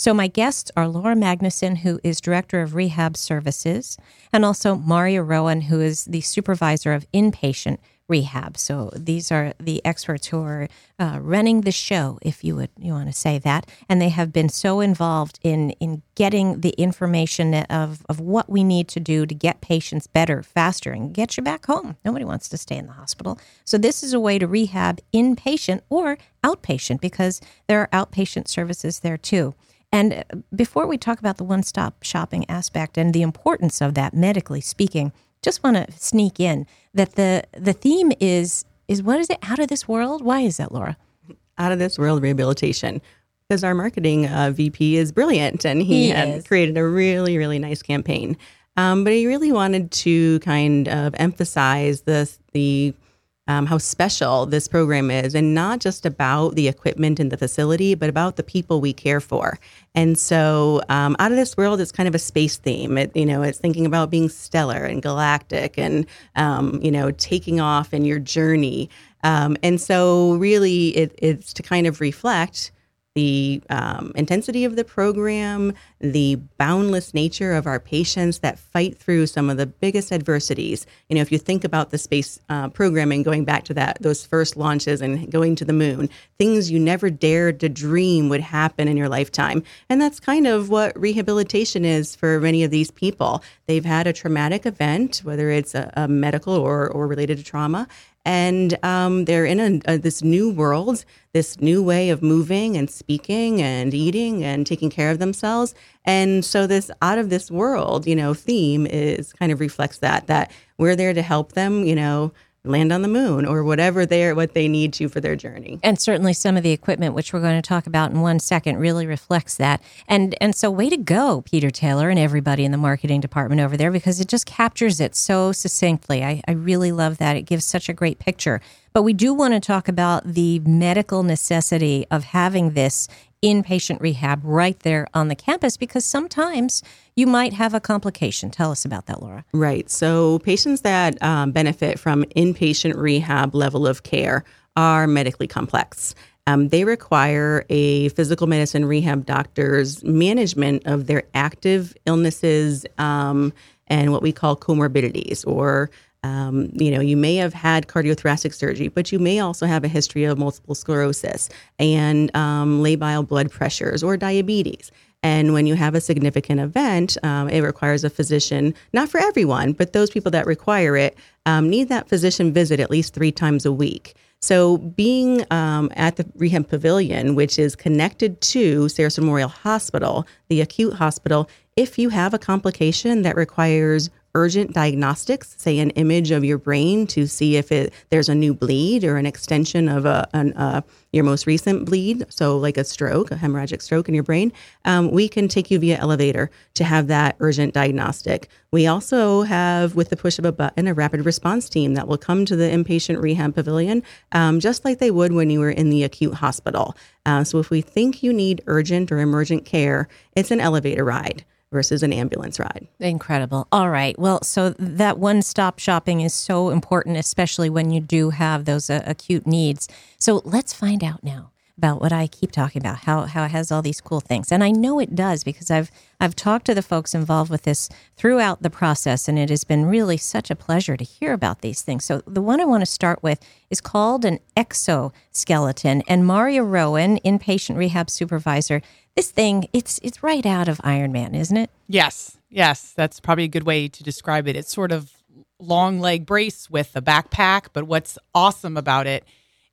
So, my guests are Laura Magnuson, who is Director of Rehab Services, and also Maria Rowan, who is the Supervisor of Inpatient Rehab. So, these are the experts who are uh, running the show, if you would you want to say that. And they have been so involved in, in getting the information of, of what we need to do to get patients better, faster, and get you back home. Nobody wants to stay in the hospital. So, this is a way to rehab inpatient or outpatient because there are outpatient services there too. And uh, before we talk about the one stop shopping aspect and the importance of that, medically speaking, just want to sneak in that the, the theme is is what is it out of this world? Why is that, Laura? Out of this world rehabilitation. Because our marketing uh, VP is brilliant and he, he had is. created a really, really nice campaign. Um, but he really wanted to kind of emphasize the, the um, how special this program is, and not just about the equipment and the facility, but about the people we care for. And so, um, out of this world is kind of a space theme. It, you know, it's thinking about being stellar and galactic, and um, you know, taking off in your journey. Um, and so, really, it, it's to kind of reflect the um, intensity of the program, the boundless nature of our patients that fight through some of the biggest adversities. You know, if you think about the space uh, programming, going back to that, those first launches and going to the moon, things you never dared to dream would happen in your lifetime. And that's kind of what rehabilitation is for many of these people. They've had a traumatic event, whether it's a, a medical or, or related to trauma, and um, they're in a, a, this new world, this new way of moving and speaking and eating and taking care of themselves. And so this out of this world, you know, theme is kind of reflects that that we're there to help them, you know, land on the moon or whatever they're what they need to for their journey. And certainly some of the equipment which we're going to talk about in one second really reflects that. And and so way to go Peter Taylor and everybody in the marketing department over there because it just captures it so succinctly. I, I really love that. It gives such a great picture. But we do want to talk about the medical necessity of having this inpatient rehab right there on the campus because sometimes you might have a complication. Tell us about that, Laura. Right. So, patients that um, benefit from inpatient rehab level of care are medically complex. Um, they require a physical medicine rehab doctor's management of their active illnesses um, and what we call comorbidities or um, you know, you may have had cardiothoracic surgery, but you may also have a history of multiple sclerosis and um, labile blood pressures or diabetes. And when you have a significant event, um, it requires a physician, not for everyone, but those people that require it um, need that physician visit at least three times a week. So, being um, at the Rehab Pavilion, which is connected to Sarasota Memorial Hospital, the acute hospital, if you have a complication that requires urgent diagnostics, say an image of your brain to see if it there's a new bleed or an extension of a an, uh, your most recent bleed, so like a stroke, a hemorrhagic stroke in your brain, um, we can take you via elevator to have that urgent diagnostic. We also have, with the push of a button, a rapid response team that will come to the inpatient rehab pavilion, um, just like they would when you were in the acute hospital. Uh, so if we think you need urgent or emergent care, it's an elevator ride versus an ambulance ride. Incredible. All right. Well, so that one stop shopping is so important, especially when you do have those uh, acute needs. So let's find out now about what I keep talking about, how, how it has all these cool things. And I know it does because I've I've talked to the folks involved with this throughout the process, and it has been really such a pleasure to hear about these things. So the one I want to start with is called an exoskeleton. And Maria Rowan, inpatient rehab supervisor, this thing, it's it's right out of Iron Man, isn't it? Yes. Yes. That's probably a good way to describe it. It's sort of long leg brace with a backpack, but what's awesome about it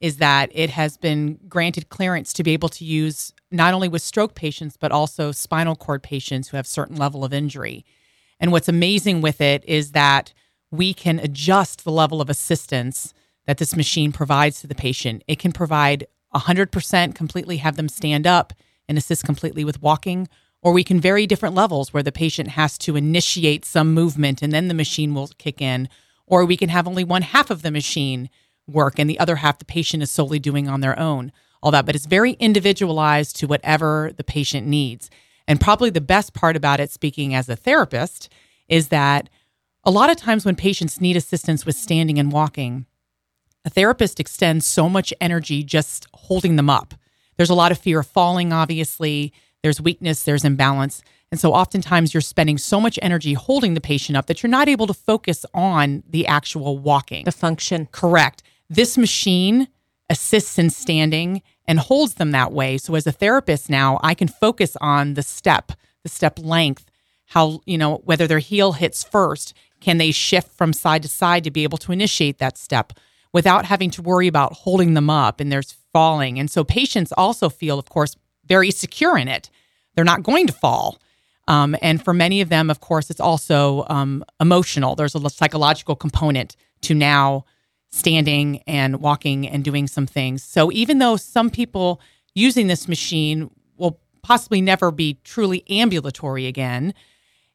is that it has been granted clearance to be able to use not only with stroke patients but also spinal cord patients who have certain level of injury. And what's amazing with it is that we can adjust the level of assistance that this machine provides to the patient. It can provide 100% completely have them stand up and assist completely with walking or we can vary different levels where the patient has to initiate some movement and then the machine will kick in or we can have only one half of the machine work and the other half the patient is solely doing on their own all that but it's very individualized to whatever the patient needs and probably the best part about it speaking as a therapist is that a lot of times when patients need assistance with standing and walking a therapist extends so much energy just holding them up there's a lot of fear of falling obviously there's weakness, there's imbalance. And so oftentimes you're spending so much energy holding the patient up that you're not able to focus on the actual walking. The function. Correct. This machine assists in standing and holds them that way. So as a therapist now, I can focus on the step, the step length, how, you know, whether their heel hits first, can they shift from side to side to be able to initiate that step without having to worry about holding them up and there's falling. And so patients also feel, of course, very secure in it. They're not going to fall. Um, and for many of them, of course, it's also um, emotional. There's a psychological component to now standing and walking and doing some things. So even though some people using this machine will possibly never be truly ambulatory again,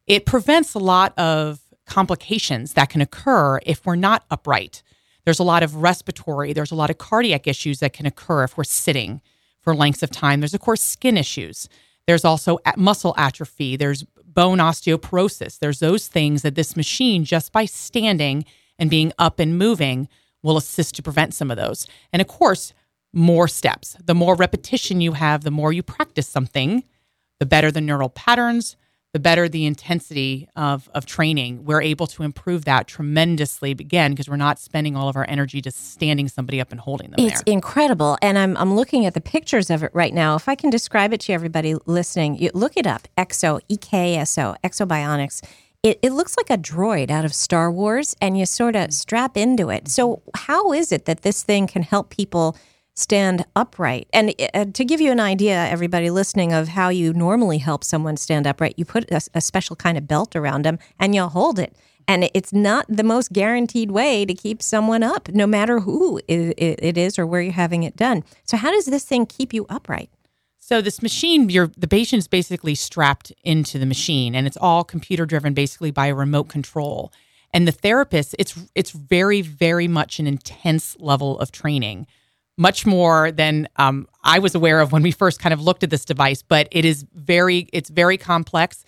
it prevents a lot of complications that can occur if we're not upright. There's a lot of respiratory, there's a lot of cardiac issues that can occur if we're sitting for lengths of time. There's, of course, skin issues. There's also muscle atrophy. There's bone osteoporosis. There's those things that this machine, just by standing and being up and moving, will assist to prevent some of those. And of course, more steps. The more repetition you have, the more you practice something, the better the neural patterns, the better the intensity of, of training. We're able to improve that tremendously again because we're not spending all of our energy just standing somebody up and holding them it's there. incredible. And I'm, I'm looking at the pictures of it right now. If I can describe it to everybody listening, you look it up Ekso, E K S O, Ekso Bionics. It, it looks like a droid out of Star Wars, and you sort of strap into it. So, how is it that this thing can help people stand upright. And uh, to give you an idea, everybody listening, of how you normally help someone stand upright, you put a, a special kind of belt around them and you hold it. And it's not the most guaranteed way to keep someone up, no matter who it is or where you're having it done. So, how does this thing keep you upright? So this machine, the patient is basically strapped into the machine, and it's all computer driven, basically by a remote control. And the therapist, it's it's very very much an intense level of training much more than um, I was aware of when we first kind of looked at this device. But it is very, it's very complex.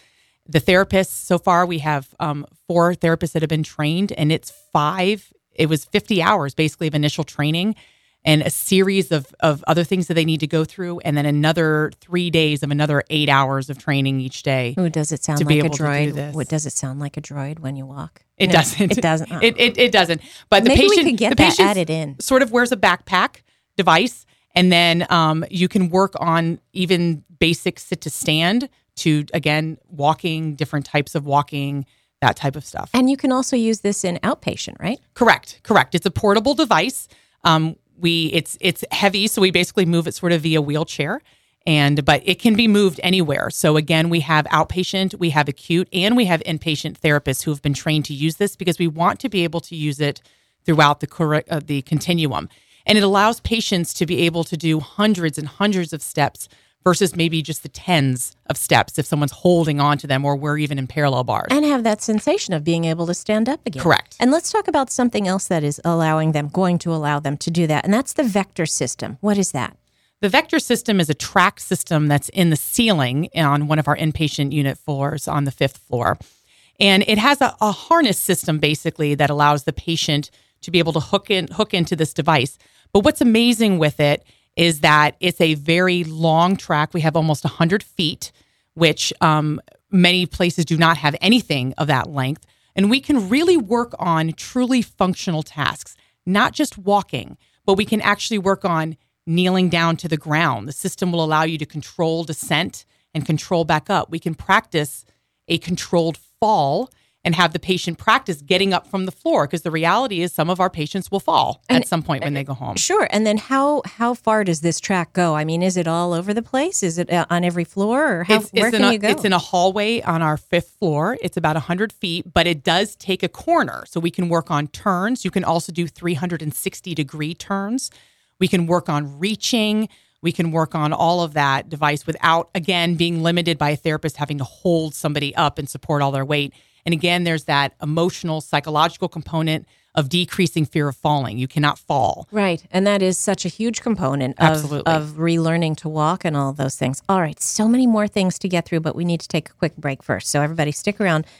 The therapists so far, we have um, four therapists that have been trained, and it's five. It was fifty hours basically of initial training, and a series of of other things that they need to go through, and then another three days of another eight hours of training each day. Ooh, does it sound like a droid? What does it sound like a droid when you walk? It no, doesn't. It doesn't. It, it, it doesn't. But Maybe the patient, we could get the that added in. Sort of wears a backpack device. And then um, you can work on even basic sit to stand to, again, walking, different types of walking, that type of stuff. And you can also use this in outpatient, right? Correct, correct. It's a portable device. Um, we it's it's heavy, so we basically move it sort of via wheelchair, and but it can be moved anywhere. So again, we have outpatient, we have acute, and we have inpatient therapists who have been trained to use this because we want to be able to use it throughout the uh, the continuum. And it allows patients to be able to do hundreds and hundreds of steps versus maybe just the tens of steps if someone's holding on to them or we're even in parallel bars. And have that sensation of being able to stand up again. Correct. And let's talk about something else that is allowing them, going to allow them to do that. And that's the vector system. What is that? The vector system is a track system that's in the ceiling on one of our inpatient unit floors on the fifth floor. And it has a, a harness system basically that allows the patient to be able to hook in hook into this device. But what's amazing with it is that it's a very long track. We have almost 100 feet, which um, many places do not have anything of that length. And we can really work on truly functional tasks, not just walking, but we can actually work on kneeling down to the ground. The system will allow you to control descent and control back up. We can practice a controlled fall and have the patient practice getting up from the floor because the reality is some of our patients will fall and, at some point when they go home. Sure. And then how how far does this track go? I mean, is it all over the place? Is it uh, on every floor or how, it's, where it's can a, you go? It's in a hallway on our fifth floor. It's about 100 feet, but it does take a corner. So we can work on turns. You can also do 360 degree turns. We can work on reaching. We can work on all of that device without, again, being limited by a therapist having to hold somebody up and support all their weight and again, there's that emotional, psychological component of decreasing fear of falling. You cannot fall. Right. And that is such a huge component of, Absolutely. of relearning to walk and all those things. All right. So many more things to get through, but we need to take a quick break first. So, everybody, stick around.